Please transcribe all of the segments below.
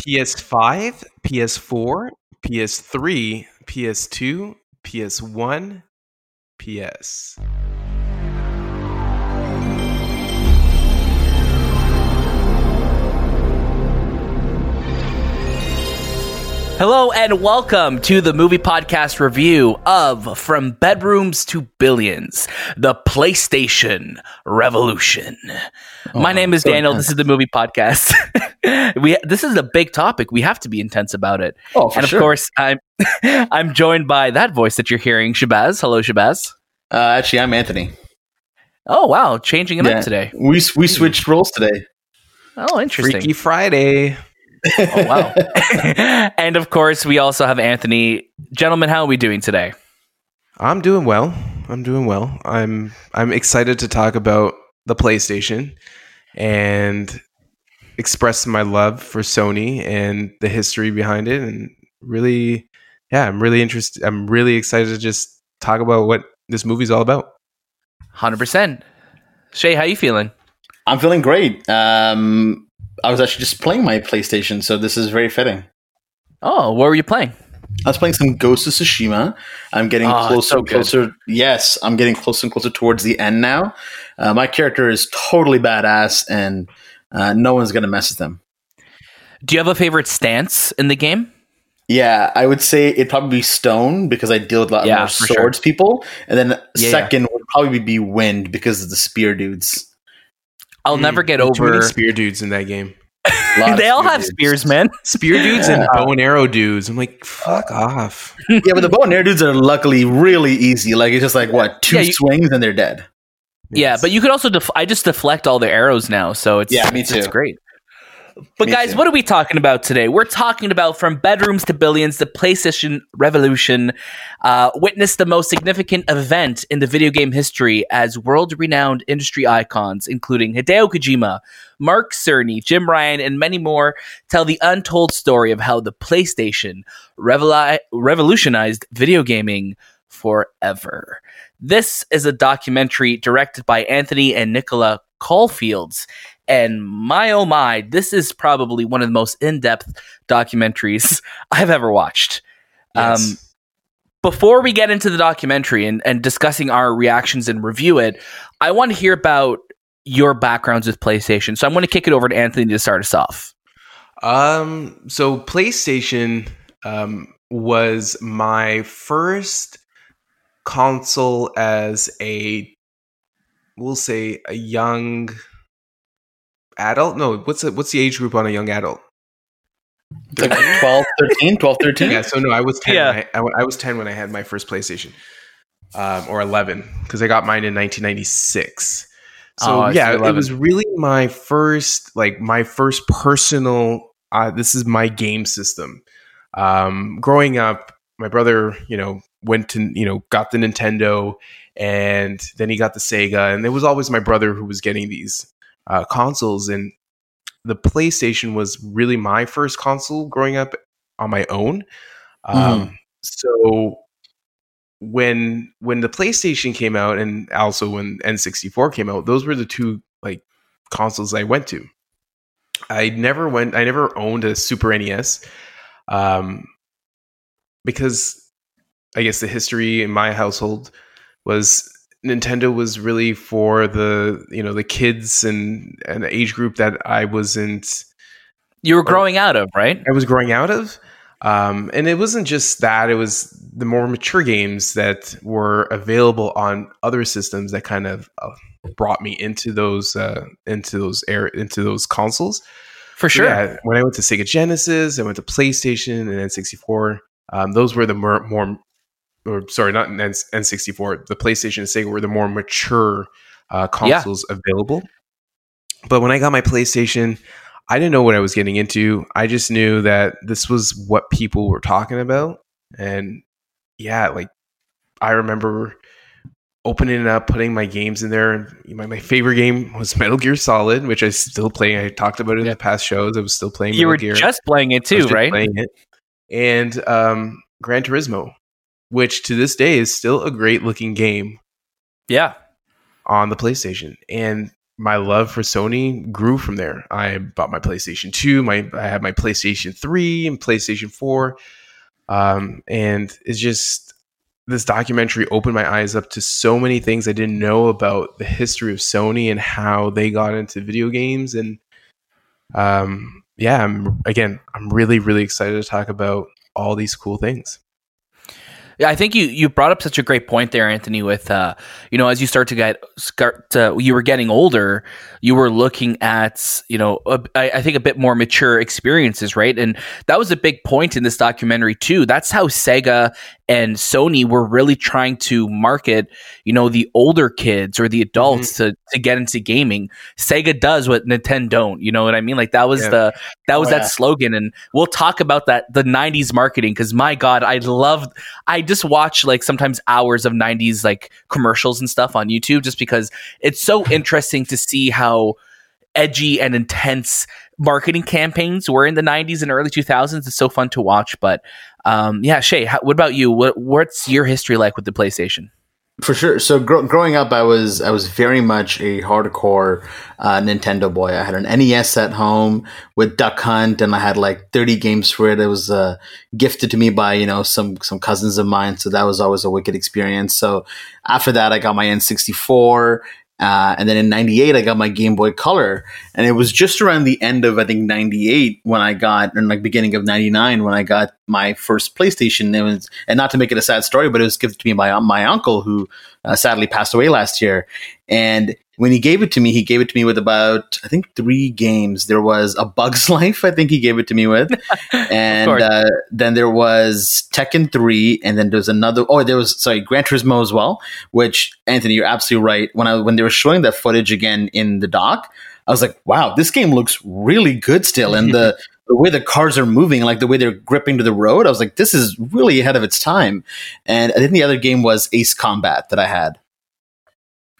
PS5, PS4, PS3, PS2, PS1, PS. Hello and welcome to the movie podcast review of From Bedrooms to Billions, the PlayStation Revolution. My name is so Daniel. intense. This is the movie podcast. we this is a big topic. We have to be intense about it. Oh, for and of sure. course, I'm I'm joined by that voice that you're hearing, Shahbaz. Hello, Shahbaz. Uh, actually, I'm Anthony. Oh wow, changing it Yeah. up today. We we switched roles today. Oh, interesting. Freaky Friday. Oh wow. and of course, we also have Anthony. Gentlemen, how are we doing today? I'm doing well. I'm doing well. I'm I'm excited to talk about the PlayStation and express my love for Sony and the history behind it and really yeah, I'm really interested I'm really excited to just talk about what this movie's all about. Hundred percent. Shay, how you feeling? I'm feeling great. Um, I was actually just playing my PlayStation, so this is very fitting. Oh, what were you playing? I was playing some Ghost of Tsushima. I'm getting Oh, closer so and good. closer. Yes, I'm getting closer and closer towards the end now. Uh, my character is totally badass, and uh, no one's gonna mess with them. Do you have a favorite stance in the game? Yeah, I would say it'd probably be Stone because I deal with a lot Yeah, more for sure. swords people, and then Yeah. second would probably be Wind because of the spear dudes. I'll Mm, never get there's too many over. spear dudes in that game. A lot of they all have dudes. spears, man. Spear dudes and bow and arrow dudes. I'm like, fuck off. yeah, but the bow and arrow dudes are luckily really easy. Like it's just like what two Yeah, you- swings and they're dead. Yeah, but you could also. Def- I just deflect all the arrows now, so it's Yeah, me too. It's too. great. But Me guys, too. what are we talking about today? We're talking about from bedrooms to billions, the PlayStation Revolution uh, witnessed the most significant event in the video game history as world-renowned industry icons, including Hideo Kojima, Mark Cerny, Jim Ryan, and many more, tell the untold story of how the PlayStation revoli- revolutionized video gaming forever. This is a documentary directed by Anthony and Nicola Caulfields. And my oh my, this is probably one of the most in depth documentaries I've ever watched. Yes. Um, before we get into the documentary and, and discussing our reactions and review it, I want to hear about your backgrounds with PlayStation. So I'm going to kick it over to Anthony to start us off. Um, so PlayStation um, was my first console as a, we'll say, a young adult. No, what's the, what's the age group on a young adult? It's like 12, 13, 12, 13. Yeah, so no, I was ten. Yeah. When I, I, I was ten when I had my first PlayStation, um, or eleven, because I got mine in 1996. So Oh, yeah, it was really my first, like my first personal. Uh, this is my game system. Um, growing up, my brother, you know, went to you know got the Nintendo, and then he got the Sega, and it was always my brother who was getting these uh, consoles, and the PlayStation was really my first console growing up on my own. Um, So when when the PlayStation came out, and also when N64 came out, those were the two like consoles I went to. I never went. I never owned a Super NES, um, because I guess the history in my household was Nintendo was really for the you know the kids and an age group that I wasn't You were growing out of, right? I was growing out of. Um, and it wasn't just that; it was the more mature games that were available on other systems that kind of uh, brought me into those uh, into those air into those consoles. For sure. yeah, when I went to Sega Genesis, I went to PlayStation and N64. Um, those were the more, more or sorry, not N- N64. The PlayStation and Sega were the more mature uh, consoles available. But when I got my PlayStation, I didn't know what I was getting into. I just knew that this was what people were talking about, and yeah, like I remember opening it up, putting my games in there. My, my favorite game was Metal Gear Solid, which I still play. I talked about it in Yeah. the past shows. I was still playing. You Metal were Gear. just playing it too, right? Playing it. And um, Gran Turismo, which to this day is still a great looking game Yeah. on the PlayStation. And my love for Sony grew from there. I bought my PlayStation 2, my I had my PlayStation 3 and PlayStation 4. Um, and it's just this documentary opened my eyes up to so many things I didn't know about the history of Sony and how they got into video games. And um, yeah, I'm again, I'm really, really excited to talk about all these cool things. Yeah, I think you you brought up such a great point there, Anthony. With uh, you know, as you start to get start to, you were getting older, you were looking at you know, a, I, I think a bit more mature experiences, right? And that was a big point in this documentary too. That's how Sega and Sony were really trying to market, you know, the older kids or the adults mm-hmm. to, to get into gaming. Sega does what Nintendo don't. You know what I mean? Like that was yeah. the that was oh, that yeah. slogan, and we'll talk about that the '90s marketing because my God, I loved. I just watch like sometimes hours of '90s like commercials and stuff on YouTube just because it's so interesting to see how edgy and intense marketing campaigns were in the 90s and early 2000s. It's so fun to watch. But um, yeah, Shay, how, what about you? What, what's your history like with the PlayStation? For sure. So gr- growing up, I was I was very much a hardcore uh, Nintendo boy. I had an NES at home with Duck Hunt, and I had like 30 games for it. It was uh, gifted to me by you know some some cousins of mine, so that was always a wicked experience. So after that, I got my N64, uh, and then in 98, I got my Game Boy Color. And it was just around the end of, I think, 98 when I got, and like beginning of 99 when I got my first PlayStation. It was, and not to make it a sad story, but it was given to me by my uncle who uh, sadly passed away last year. And when he gave it to me, he gave it to me with about I think three games. There was a Bug's Life, I think he gave it to me with, and uh, then there was Tekken Three, and then there was another. Oh, there was sorry, Gran Turismo as well. Which Anthony, you're absolutely right. When I when they were showing that footage again in the dock, I was like, wow, this game looks really good still, and the the way the cars are moving, like the way they're gripping to the road, I was like, this is really ahead of its time. And I think the other game was Ace Combat that I had.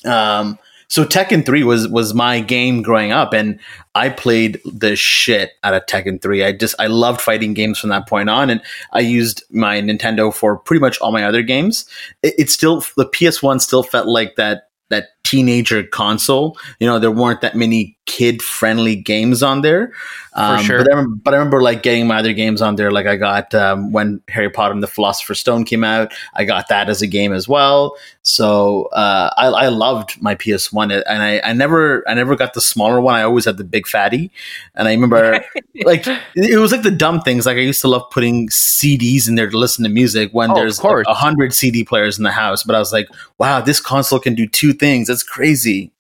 Um, so Tekken 3 was was my game growing up and I played the shit out of Tekken 3. I just I loved fighting games from that point on and I used my Nintendo for pretty much all my other games. It, it still the PS1 still felt like that that teenager console. You know, there weren't that many kid friendly games on there. Um, For sure. But I, remember, but I, remember, like getting my other games on there. Like I got um, when Harry Potter and the Philosopher's Stone came out. I got that as a game as well. So uh, I, I, loved my PS One, and I, I, never I never got the smaller one. I always had the big fatty. And I remember like it was like the dumb things. Like I used to love putting CDs in there to listen to music when oh, there's a hundred CD players in the house. But I was like, wow, this console can do two things. That's crazy.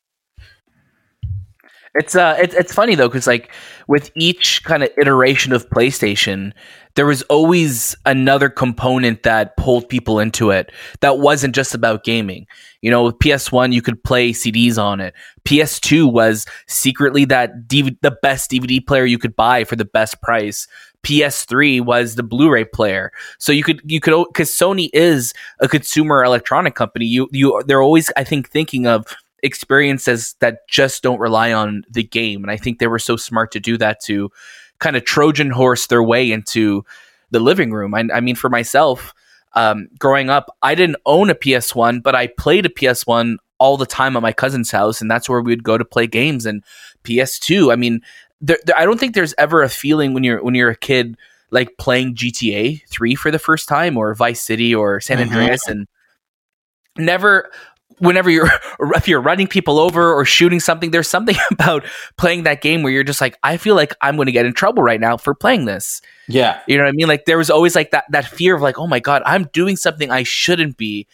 It's uh, it's it's funny though because like with each kind of iteration of PlayStation, there was always another component that pulled people into it that wasn't just about gaming. You know, with PS1 you could play CDs on it. PS2 was secretly that DVD, the best DVD player you could buy for the best price. PS3 was the Blu-ray player. So you could you could because Sony is a consumer electronic company. You you they're always I think thinking of experiences that just don't rely on the game. And I think they were so smart to do that to kind of Trojan horse their way into the living room. I, I mean, for myself, um, growing up, I didn't own a PS1, but I played a PS1 all the time at my cousin's house, and that's where we would go to play games. And PS2, I mean, there, there, I don't think there's ever a feeling when you're when you're a kid like playing GTA 3 for the first time or Vice City or San mm-hmm. Andreas mm-hmm. and never whenever you're if you're running people over or shooting something there's something about playing that game where you're just like i feel like i'm going to get in trouble right now for playing this. Yeah. You know what i mean? Like there was always like that that fear of like oh my god i'm doing something i shouldn't be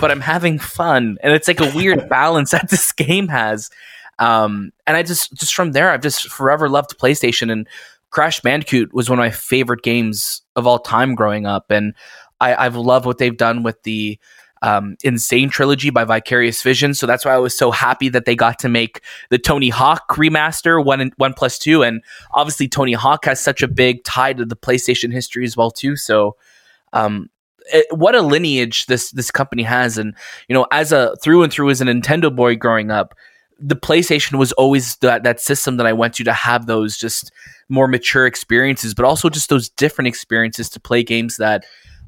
but i'm having fun. And it's like a weird balance that this game has. Um and i just just from there i've just forever loved playstation and crash bandicoot was one of my favorite games of all time growing up. And I, i've loved what they've done with the um, N. Sane Trilogy by Vicarious Vision. So that's why I was so happy that they got to make the Tony Hawk remaster one and one plus two, and obviously Tony Hawk has such a big tie to the PlayStation history as well too. So. Um, it, what a lineage this this company has, and you know, as a through and through as a Nintendo boy growing up, the PlayStation was always that that system that I went to to have those just more mature experiences, but also just those different experiences to play games that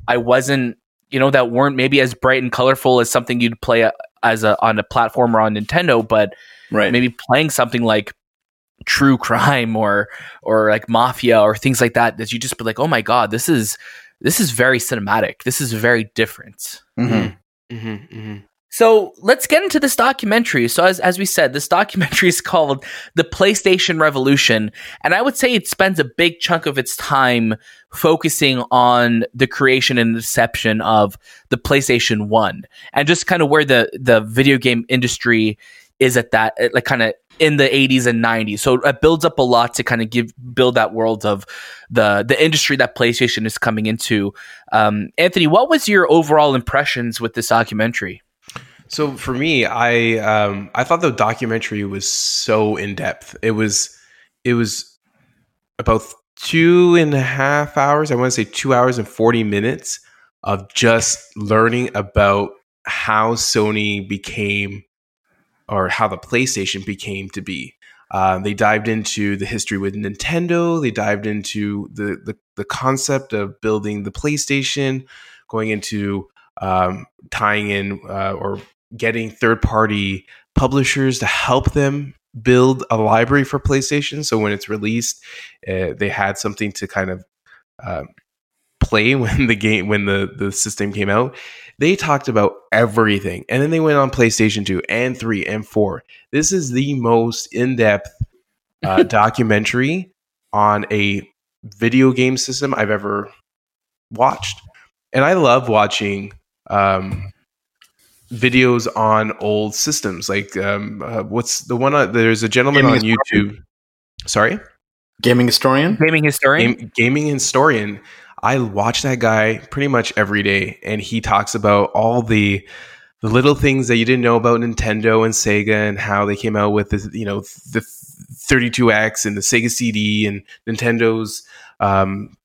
I wasn't you know that weren't maybe as bright and colorful as something you'd play a, as a on a platform or on Nintendo, but Right. maybe playing something like true crime or or like mafia or things like that that you just be like oh my god this is this is very cinematic this is very different Mhm. Mm-hmm, mm-hmm. So let's get into this documentary. So as, as we said this documentary is called the playstation revolution. And i would say it spends a big chunk of its time focusing on the creation and inception of the playstation 1 and just kind of where the the video game industry is at that like kind of in the 80s and 90s so it builds up a lot to kind of give build that world of the the industry that playstation is coming into. Um, anthony what was your overall impressions with this documentary So for me, I um, I thought the documentary was so in depth. It was it was about two and a half hours. I want to say two hours and forty minutes of just learning about how Sony became or how the PlayStation became to be. Uh, they dived into the history with Nintendo. They dived into the, the the concept of building the PlayStation, going into um, tying in uh, or getting third party publishers to help them build a library for PlayStation. So when it's released, uh, they had something to kind of uh, play when the game when the the system came out. They talked about everything, and then they went on PlayStation Two and Three and Four. This is the most in depth uh, documentary on a video game system I've ever watched, and I love watching. Um, videos on old systems. Like um uh, what's the one uh, there's a gentleman Gaming on historian? youtube. Sorry? Gaming historian. gaming historian? Game, gaming historian. I watch that guy pretty much every day and he talks about all the the little things that you didn't know about nintendo and sega and how they came out with the you know the 32x and the sega cd and nintendo's um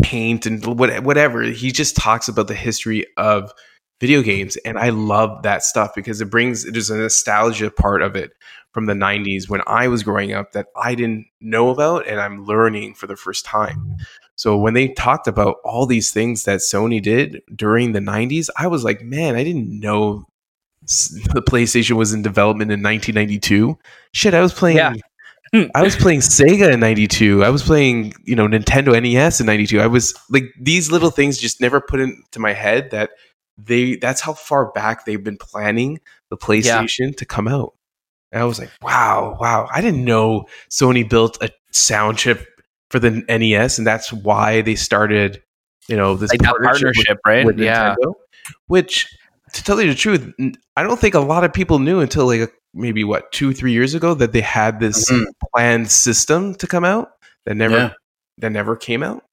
paint and what, whatever. He just talks about the history of video games and i love that stuff because it brings there's a nostalgia part of it from the 90s when i was growing up that i didn't know about and i'm learning for the first time so when they talked about all these things that sony did during the 90s i was like man i didn't know the playstation was in development in 1992 shit i was playing Yeah. I was playing Sega in 92. I was playing, you know, Nintendo NES in 92. I was like these little things just never put into my head that they that's how far back they've been planning the PlayStation to come out. And I was like, wow, wow. I didn't know Sony built a sound chip for the NES and that's why they started, you know, this like that partnership with- right with yeah Nintendo, which to tell you the truth, I don't think a lot of people knew until like maybe what two, three years ago that they had this Mhm. planned system to come out that never Yeah. that never came out.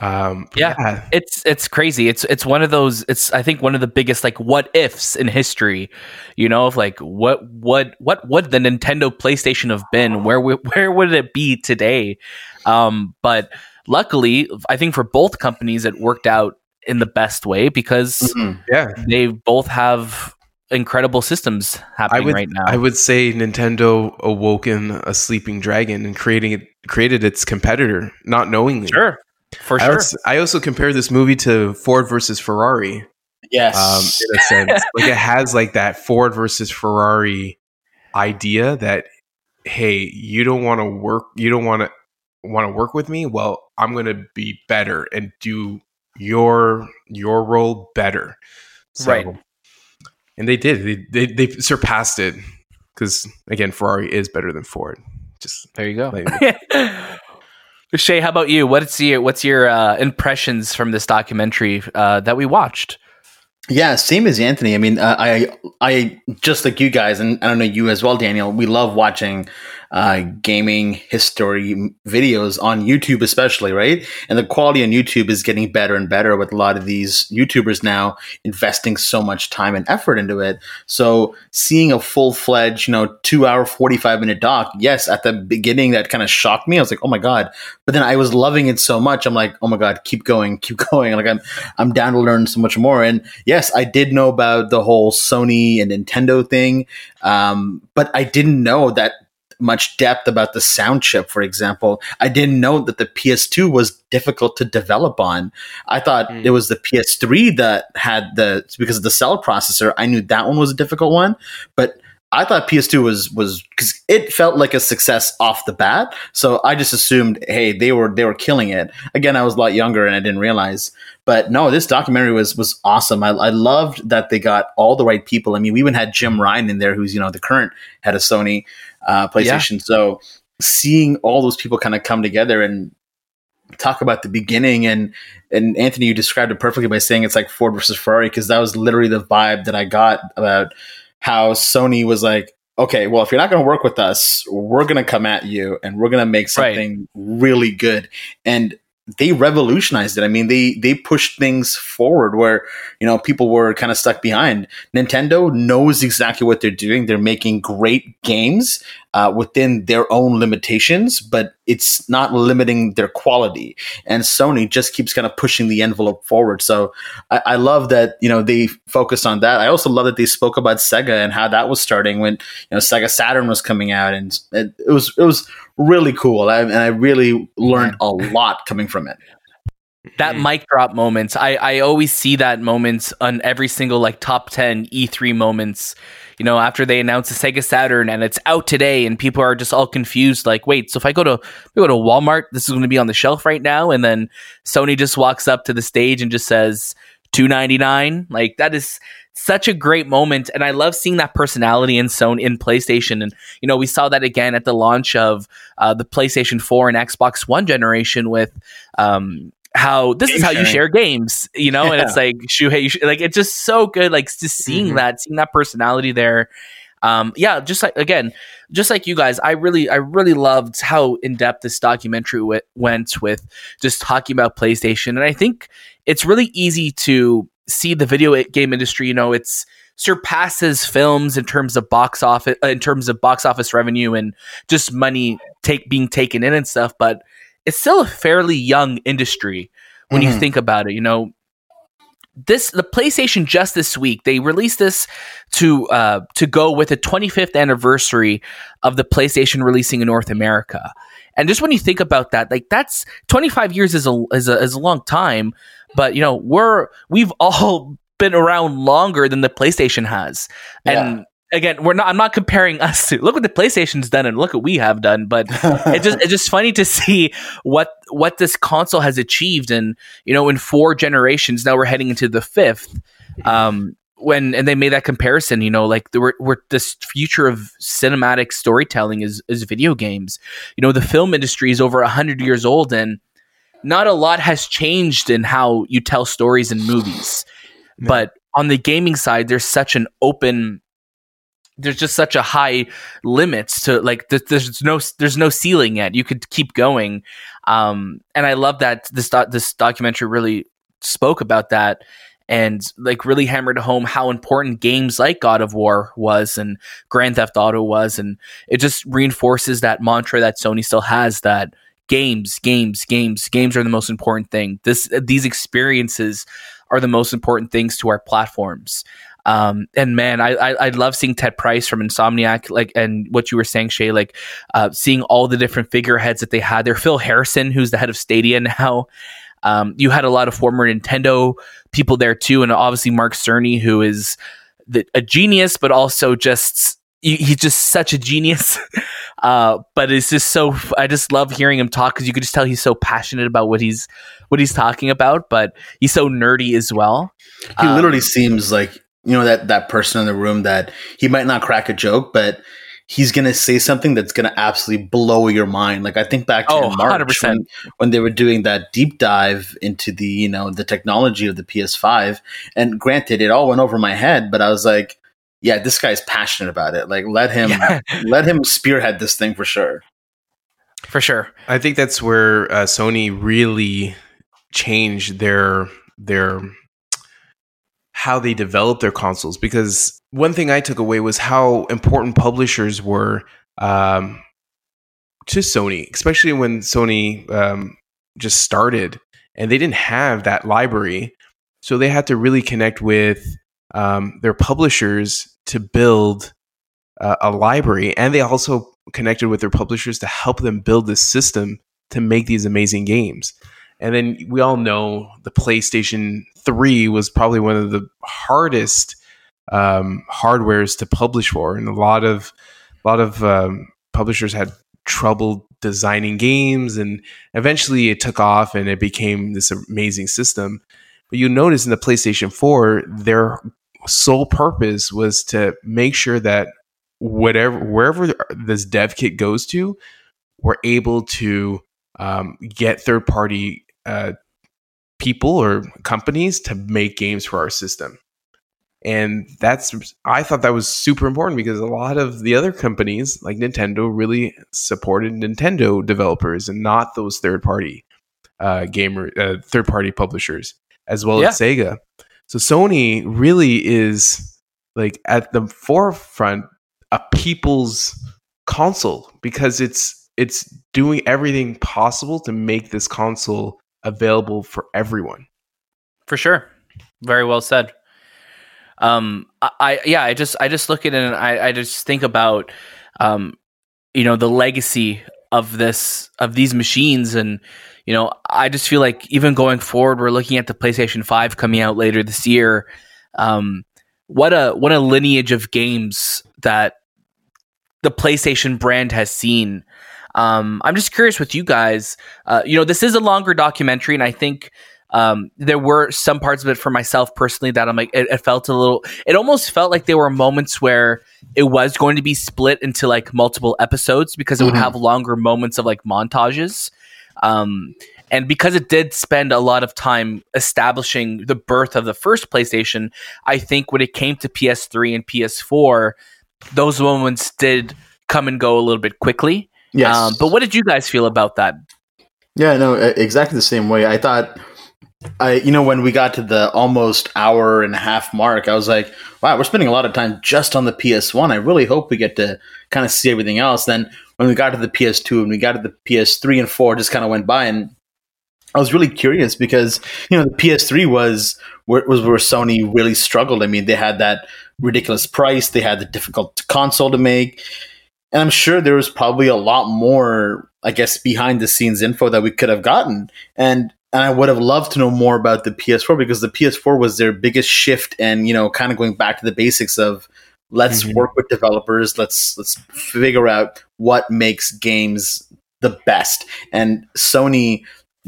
Um, but Yeah. it's it's crazy. It's it's one of those. It's I think one of the biggest like what ifs in history. You know, of like what what what would the Nintendo PlayStation have been? Where where would it be today? Um, but luckily, I think for both companies, it worked out in the best way because Mhm. yeah. they both have incredible systems happening would- right now. I would say Nintendo awoken a sleeping dragon and creating it created its competitor, not knowingly. sure, for I sure. also, I also compare this movie to Ford versus Ferrari. Yes. um, in a sense. like it has like that Ford versus Ferrari idea that hey, you don't want to work, you don't want to want to work with me. Well, I'm going to be better and do your your role better. So, Right. And they did. They they, they surpassed it because again, Ferrari is better than Ford. Just There you go. Shay, how about you? What's your what's your uh, impressions from this documentary uh, that we watched? Yeah, same as Anthony. I mean, uh, I, I just like you guys, and I don't know you as well, Daniel. We love watching uh, gaming history videos on YouTube, especially, right? And the quality on YouTube is getting better and better with a lot of these YouTubers now investing so much time and effort into it. So, seeing a full fledged, you know, two hour, forty five minute doc, yes, at the beginning that kind of shocked me. I was like, oh my god! But then I was loving it so much. I'm like, oh my god, keep going, keep going. Like I'm, I'm down to learn so much more. And yes, I did know about the whole Sony and Nintendo thing, um, but I didn't know that much depth about the sound chip, for example. I didn't know that the PS2 was difficult to develop on. I thought mm. it was the PS3 that had the because of the cell processor. I knew that one was a difficult one, but I thought PS2 was was because it felt like a success off the bat. So I just assumed, hey, they were they were killing it. Again, I was a lot younger and I didn't realize. But no, this documentary was was awesome. I, I loved that they got all the right people. I mean, we even had Jim Ryan in there, who's you know the current head of Sony uh, PlayStation. Yeah. So seeing all those people kind of come together and talk about the beginning and and Anthony, you described it perfectly by saying it's like Ford versus Ferrari because that was literally the vibe that I got about how Sony was like, okay, well, if you're not going to work with us, we're going to come at you and we're going to make something right. really good. And they revolutionized it. I mean, they they pushed things forward where you know people were kind of stuck behind. Nintendo knows exactly what they're doing. They're making great games uh, within their own limitations, but it's not limiting their quality. And Sony just keeps kind of pushing the envelope forward. So I, I love that you know they focused on that. I also love that they spoke about Sega and how that was starting when you know Sega Saturn was coming out, and it, it was it was really cool. I, and I really learned a lot coming from it. That mm-hmm. mic drop moments, I, I always see that moments on every single like top 10 E3 moments. You know, after they announce the Sega Saturn and it's out today, and people are just all confused. Like, wait, so if I go to if I go to Walmart, this is going to be on the shelf right now, and then Sony just walks up to the stage and just says, 299 like that is such a great moment and i love seeing that personality in Sony in playstation and you know we saw that again at the launch of uh, the playstation 4 and xbox one generation with um, how this is how you share games you know yeah. and it's like Shuhei, like it's just so good like just seeing mm-hmm. that seeing that personality there um, yeah, just like again, just like you guys, I really, I really loved how in depth this documentary w- went with just talking about PlayStation, and I think it's really easy to see the video game industry. You know, it's surpasses films in terms of box office, in terms of box office revenue and just money take being taken in and stuff, but it's still a fairly young industry when mm-hmm. you think about it. You know, this the PlayStation just this week they released this to uh, to go with the 25th anniversary of the PlayStation releasing in North America. And just when you think about that, like that's 25 years is a is a, is a long time, but you know we're we've all been around longer than the PlayStation has, and again, we're not. I'm not comparing us to look what the PlayStation's done and look what we have done, but it's just it's just funny to see what what this console has achieved, and you know, in four generations now we're heading into the fifth. Um, when and they made that comparison, you know, like the we're, this future of cinematic storytelling is is video games. You know, the film industry is over hundred years old, and not a lot has changed in how you tell stories in movies. But on the gaming side, there's such an open there's just such a high limits to like th- there's no there's no ceiling yet. You could keep going, um, and I love that this do- this documentary really spoke about that and like really hammered home how important games like God of War was and Grand Theft Auto was, and it just reinforces that mantra that Sony still has that games, games, games, games are the most important thing. This these experiences are the most important things to our platforms. Um, and man, I, I, I love seeing Ted Price from Insomniac, like, and what you were saying, Shay, like, uh, seeing all the different figureheads that they had there. Phil Harrison, who's the head of Stadia now. Um, you had a lot of former Nintendo people there too, and obviously Mark Cerny, who is the, a genius, but also just he's just such a genius. uh, but it's just so I just love hearing him talk because you could just tell he's so passionate about what he's what he's talking about, but he's so nerdy as well. He um, literally seems like you know that that person in the room that he might not crack a joke, but he's gonna say something that's gonna absolutely blow your mind. Like I think back to oh, March when, when, they were doing that deep dive into the you know the technology of the PS5, and granted, it all went over my head, but I was like, yeah, this guy's passionate about it. Like let him yeah. let him spearhead this thing for sure. For sure, I think that's where uh, Sony really changed their their how they develop their consoles because one thing I took away was how important publishers were um, to Sony, especially when Sony um, just started and they didn't have that library. So they had to really connect with um, their publishers to build uh, a library, and they also connected with their publishers to help them build this system to make these amazing games. And then we all know the PlayStation 3 was probably one of the hardest um, hardwares to publish for, and a lot of a lot of um, publishers had trouble designing games, and eventually it took off and it became this amazing system. But you notice in the PlayStation 4, their sole purpose was to make sure that whatever wherever this dev kit goes to, we're able to um, get third party uh, people or companies to make games for our system. And that's I thought that was super important because a lot of the other companies like Nintendo really supported Nintendo developers and not those third party uh, gamer uh, third party publishers as well yeah. as Sega. So Sony really is like at the forefront a people's console because it's it's doing everything possible to make this console available for everyone. For sure. Very well said. Um I, I yeah, I just I just look at it and I, I just think about um you know the legacy of this of these machines and you know I just feel like even going forward we're looking at the PlayStation 5 coming out later this year um what a what a lineage of games that the PlayStation brand has seen. Um, I'm just curious with you guys. Uh, you know, this is a longer documentary, and I think um, there were some parts of it for myself personally that I'm like, it, it, felt a little. It almost felt like there were moments where it was going to be split into like multiple episodes because it mm-hmm. would have longer moments of like montages. Um, and because it did spend a lot of time establishing the birth of the first PlayStation, I think when it came to PS3 and PS4, those moments did come and go a little bit quickly. Yes. Um, but what did you guys feel about that? Yeah, no, exactly the same way. I thought, I you know, when we got to the almost hour and a half mark, I was like, wow, we're spending a lot of time just on the PS1. I really hope we get to kind of see everything else. Then when we got to the PS2 and we got to the PS3 and 4, just kind of went by and I was really curious because you know the PS3 was was where Sony really struggled. I mean, they had that ridiculous price, they had the difficult console to make, and I'm sure there was probably a lot more, I guess, behind the scenes info that we could have gotten. And and I would have loved to know more about the PS4 because the PS4 was their biggest shift, and you know, kind of going back to the basics of let's mm-hmm. work with developers, let's let's figure out what makes games the best. And Sony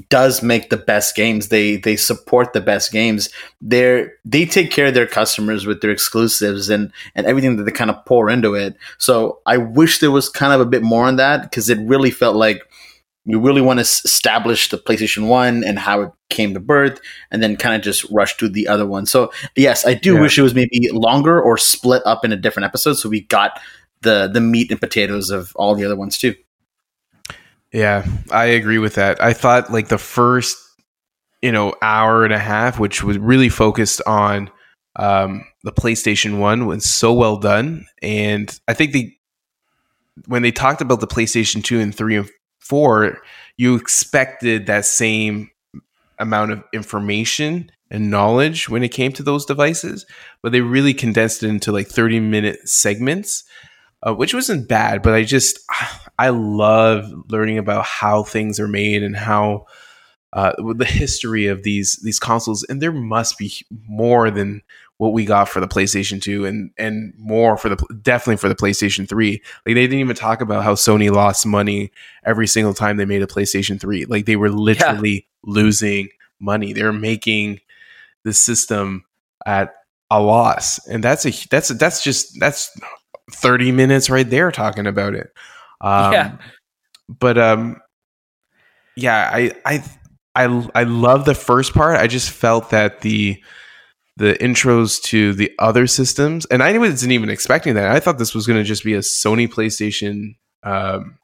does make the best games. They they support the best games. They're they take care of their customers with their exclusives and and everything that they kind of pour into it. So I wish there was kind of a bit more on that because it really felt like we really want to establish the PlayStation One and how it came to birth, and then kind of just rush to the other one. So yes, I do yeah. wish it was maybe longer or split up in a different episode, so we got the the meat and potatoes of all the other ones too. Yeah, I agree with that. I thought like the first, you know, hour and a half, which was really focused on um, the PlayStation One, was so well done. And I think the when they talked about the PlayStation Two and Three and Four, you expected that same amount of information and knowledge when it came to those devices, but they really condensed it into like thirty minute segments uh, which wasn't bad, but I just I love learning about how things are made and how uh, the history of these these consoles. And there must be more than what we got for the PlayStation 2 and and more for the definitely for the PlayStation 3. Like they didn't even talk about how Sony lost money every single time they made a PlayStation 3. Like they were literally yeah. losing money. They were making the system at a loss. And that's a that's a, that's just that's 30 minutes right there talking about it. Um, yeah. But um, yeah, I I I I love the first part. I just felt that the the intros to the other systems, and I wasn't even expecting that. I thought this was going to just be a Sony PlayStation um,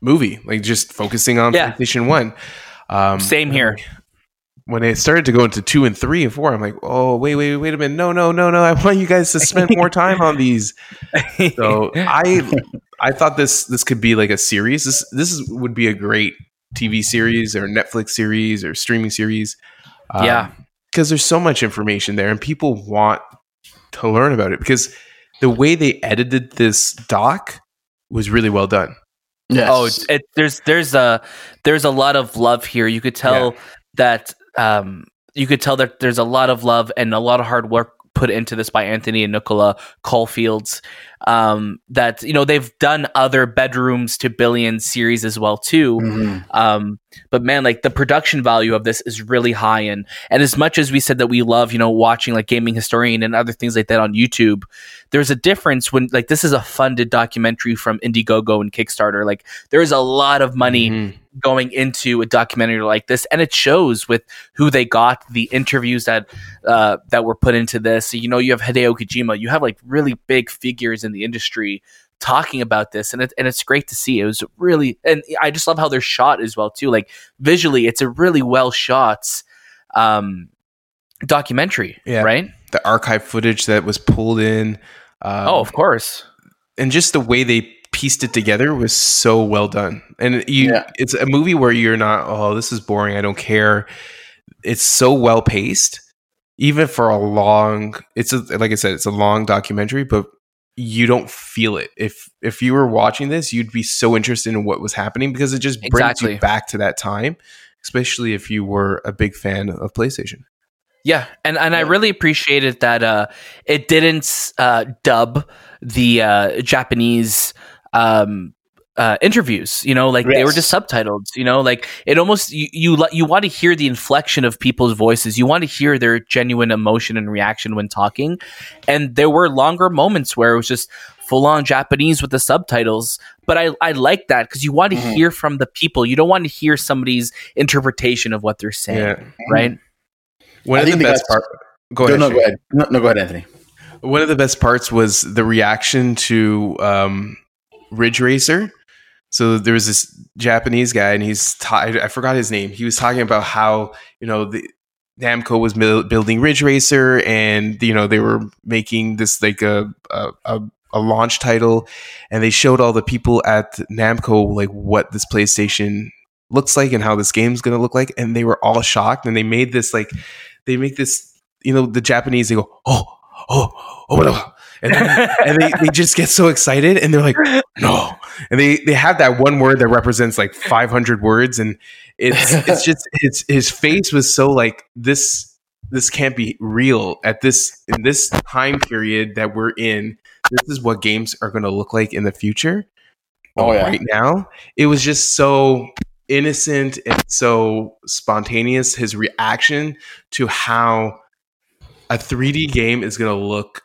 movie, like just focusing on yeah. PlayStation One. Um, Same here when it started to go into two and three and four, I'm like, oh wait, wait, wait a minute, no, no, no, no, I want you guys to spend more time on these. So I, I thought this this could be like a series. This this is, would be a great TV series or Netflix series or streaming series. Um, yeah, because there's so much information there and people want to learn about it because the way they edited this doc was really well done. Yes. Oh, it, it, there's there's a there's a lot of love here. You could tell that um, you could tell that there's a lot of love and a lot of hard work put into this by Anthony and Nicola Caulfields. Um, that you know they've done other bedrooms to billions series as well too. Mhm. Um, but man, like the production value of this is really high, and and as much as we said that we love, you know, watching like Gaming Historian and other things like that on YouTube, there's a difference when like this is a funded documentary from Indiegogo and Kickstarter. Like there is a lot of money Mhm. going into a documentary like this, and it shows with who they got, the interviews that uh, that were put into this. So, You know, you have Hideo Kojima, you have like really big figures in the industry talking about this, and it, and it's great to see. It was really, and I just love how they're shot as well too. Like visually, it's a really well shot um, documentary, Yeah. right? The archive footage that was pulled in. Um, oh, of course. and just the way they pieced it together was so well done. And you, Yeah. it's a movie where you're not, oh, this is boring. I don't care. It's so well paced, even for a long. It's a, like I said, it's a long documentary, but you don't feel it. If if you were watching this, you'd be so interested in what was happening because it just brings Exactly. you back to that time, especially if you were a big fan of PlayStation. Yeah, and and I Yeah. really appreciated that uh, it didn't uh, dub the uh, Japanese um, uh, interviews. You know, like they were just subtitled. You know, like it almost you you, you want to hear the inflection of people's voices. You want to hear their genuine emotion and reaction when talking. And there were longer moments where it was just full on Japanese with the subtitles. But I I like that because you want to Mhm. hear from the people. You don't want to hear somebody's interpretation of what they're saying. Yeah. Right. One I of the think best part. Go ahead. no, Shane. go ahead. No, no, go ahead, Anthony. One of the best parts was the reaction to um, Ridge Racer. So there was this Japanese guy, and he's ta- I forgot his name. He was talking about how you know the Namco was mil- building Ridge Racer, and you know they were making this like a a, a a launch title, and they showed all the people at Namco like what this PlayStation looks like and how this game's gonna look like, and they were all shocked, and they made this like they make this you know the Japanese they go oh oh oh and then, and they, they just get so excited and they're like no and they they have that one word that represents like 500 words and it's it's just his his face was so like this this can't be real at this in this time period that we're in this is what games are going to look like in the future Oh, yeah. right now it was just so innocent and so spontaneous his reaction to how a 3D game is going to look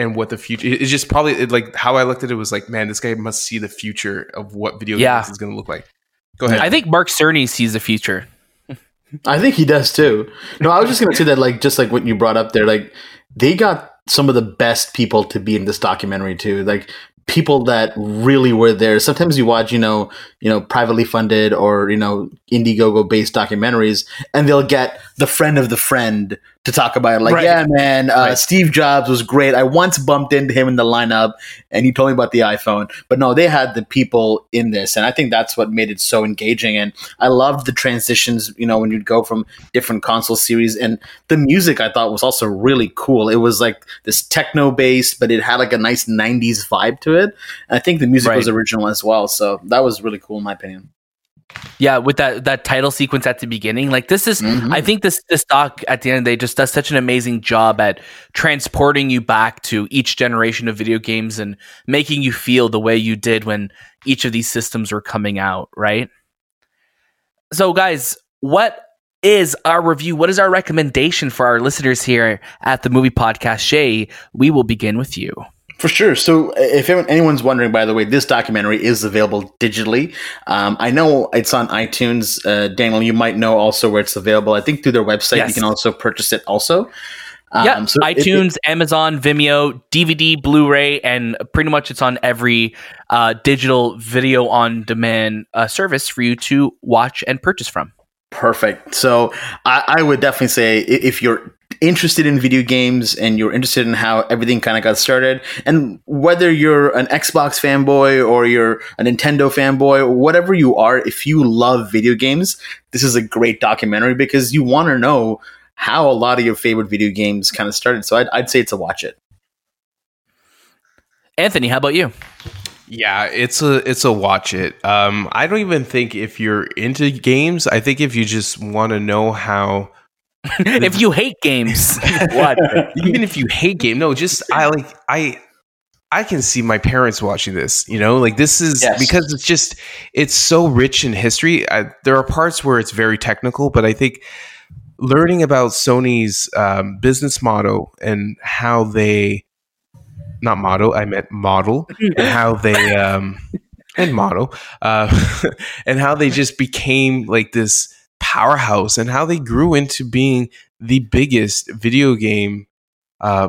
and what the future is just probably it, like how I looked at it was like, man, this guy must see the future of what video Yeah. games is going to look like. Go ahead. I think Mark Cerny sees the future. I think he does too. No, I was just going to say that, like, just like what you brought up there, like, they got some of the best people to be in this documentary too. Like, people that really were there. Sometimes you watch, you know, you know, privately funded or you know, Indiegogo based documentaries, and they'll get the friend of the friend to talk about it. Like, Right. yeah, man, uh, Right. Steve Jobs was great. I once bumped into him in the lineup, and he told me about the iPhone. But no, they had the people in this, and I think that's what made it so engaging. And I loved the transitions. You know, when you'd go from different console series, and the music I thought was also really cool. It was like this techno based, but it had like a nice '90s vibe to it. And I think the music was original as well, so that was really cool in my opinion. Yeah, with that that title sequence at the beginning, like this is, Mhm. I think this this doc at the end of the day just does such an amazing job at transporting you back to each generation of video games and making you feel the way you did when each of these systems were coming out, right? So, guys, what is our review? What is our recommendation for our listeners here at the Movie Podcast? Shay, we will begin with you. For sure. So, if anyone's wondering, by the way, this documentary is available digitally. Um, I know it's on iTunes. Uh, Daniel, you might know also where it's available. I think through their website, you can also purchase it. Also, yeah, Um, so it- it- iTunes, Amazon, Vimeo, DVD, Blu-ray, and pretty much it's on every uh, digital video on demand uh, service for you to watch and purchase from. Perfect. So I, I would definitely say if you're interested in video games and you're interested in how everything kind of got started, and whether you're an Xbox fanboy or you're a Nintendo fanboy, or whatever you are, if you love video games, this is a great documentary because you want to know how a lot of your favorite video games kind of started. So I'd, I'd say it's a watch it. Anthony, how about you? Yeah, it's a it's a watch it. Um, I don't even think if you're into games. I think if you just want to know how, if you hate games, what? even if you hate game, no, just I like I I can see my parents watching this. You know, like this is Yes. because it's just it's so rich in history. I, there are parts where it's very technical, but I think learning about Sony's um, business model and how they not model, I meant model, and how they um, and model uh, and how they just became like this powerhouse and how they grew into being the biggest video game uh,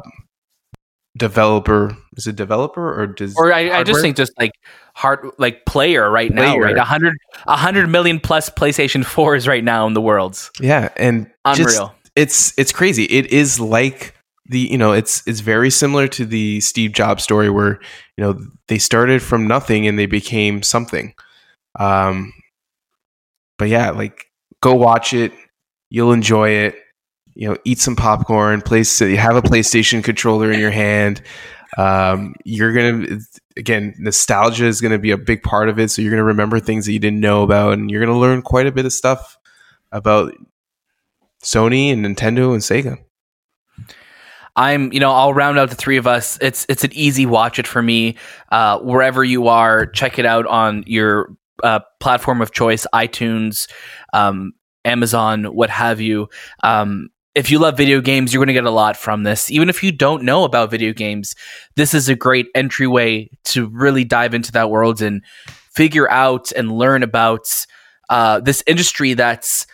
developer. Is it developer or does Or I, I just think just like hard like player right now, right? A hundred a hundred million plus PlayStation fours right now in the world. yeah, and just- Unreal. it's it's crazy. It is like the you know it's it's very similar to the Steve Jobs story where you know they started from nothing and they became something. Um, but yeah, like go watch it. You'll enjoy it. You know, eat some popcorn. Place you have a PlayStation controller in your hand. Um, you're gonna again nostalgia is gonna be a big part of it. So you're gonna remember things that you didn't know about, and you're gonna learn quite a bit of stuff about Sony and Nintendo and Sega. I'm, you know, I'll round out the three of us. It's it's an easy watch it for me. Uh, wherever you are, check it out on your uh, platform of choice, iTunes, um, Amazon, what have you. Um, if you love video games, you're going to get a lot from this. Even if you don't know about video games, this is a great entryway to really dive into that world and figure out and learn about uh, this industry that's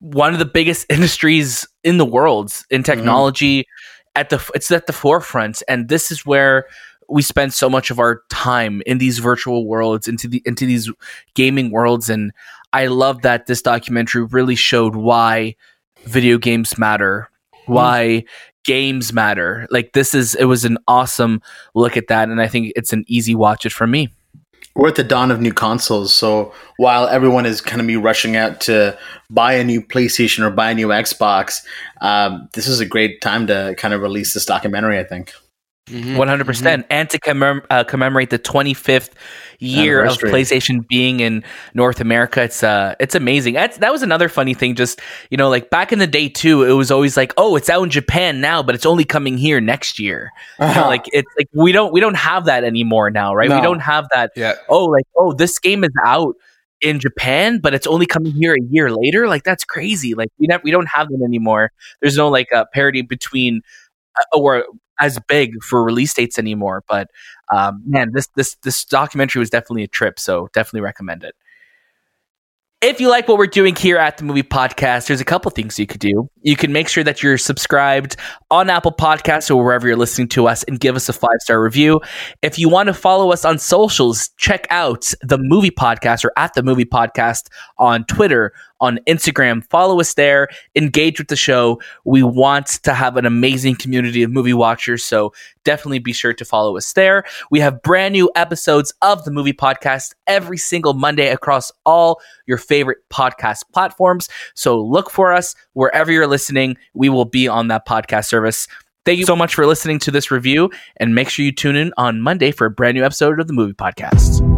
one of the biggest industries in the world in technology at the it's at the forefront and this is where we spend so much of our time in these virtual worlds into the into these gaming worlds and I love that this documentary really showed why video games matter why games matter like this is it was an awesome look at that and I think it's an easy watch it for me We're at the dawn of new consoles, so while everyone is kind of be rushing out to buy a new PlayStation or buy a new Xbox, um, this is a great time to kind of release this documentary. I think. One hundred percent, and to commem- uh, commemorate the 25th year of PlayStation being in North America, it's uh, it's amazing. That's, that was another funny thing. Just you know, like back in the day too, it was always like, oh, it's out in Japan now, but it's only coming here next year. You know, like it's like we don't we don't have that anymore now, right? We don't have that. Yeah. Oh, like oh, this game is out in Japan, but it's only coming here a year later. Like that's crazy. Like we never we don't have that anymore. There's no like uh, parity between uh, or as big for release dates anymore. But um, man, this this this documentary was definitely a trip. So definitely recommend it. If you like what we're doing here at the Movie Podcast, there's a couple things you could do. You can make sure that you're subscribed on Apple Podcasts or wherever you're listening to us and give us a five star review. If you want to follow us on socials, check out the Movie Podcast or at the Movie Podcast on Twitter, on Instagram. Follow us there, engage with the show. We want to have an amazing community of movie watchers, so definitely be sure to follow us there. We have brand new episodes of the Movie Podcast every single Monday across all your favorite podcast platforms. So look for us wherever you're listening. We will be on that podcast service. Thank you so much for listening to this review, and make sure you tune in on Monday for a brand new episode of the Movie Podcast.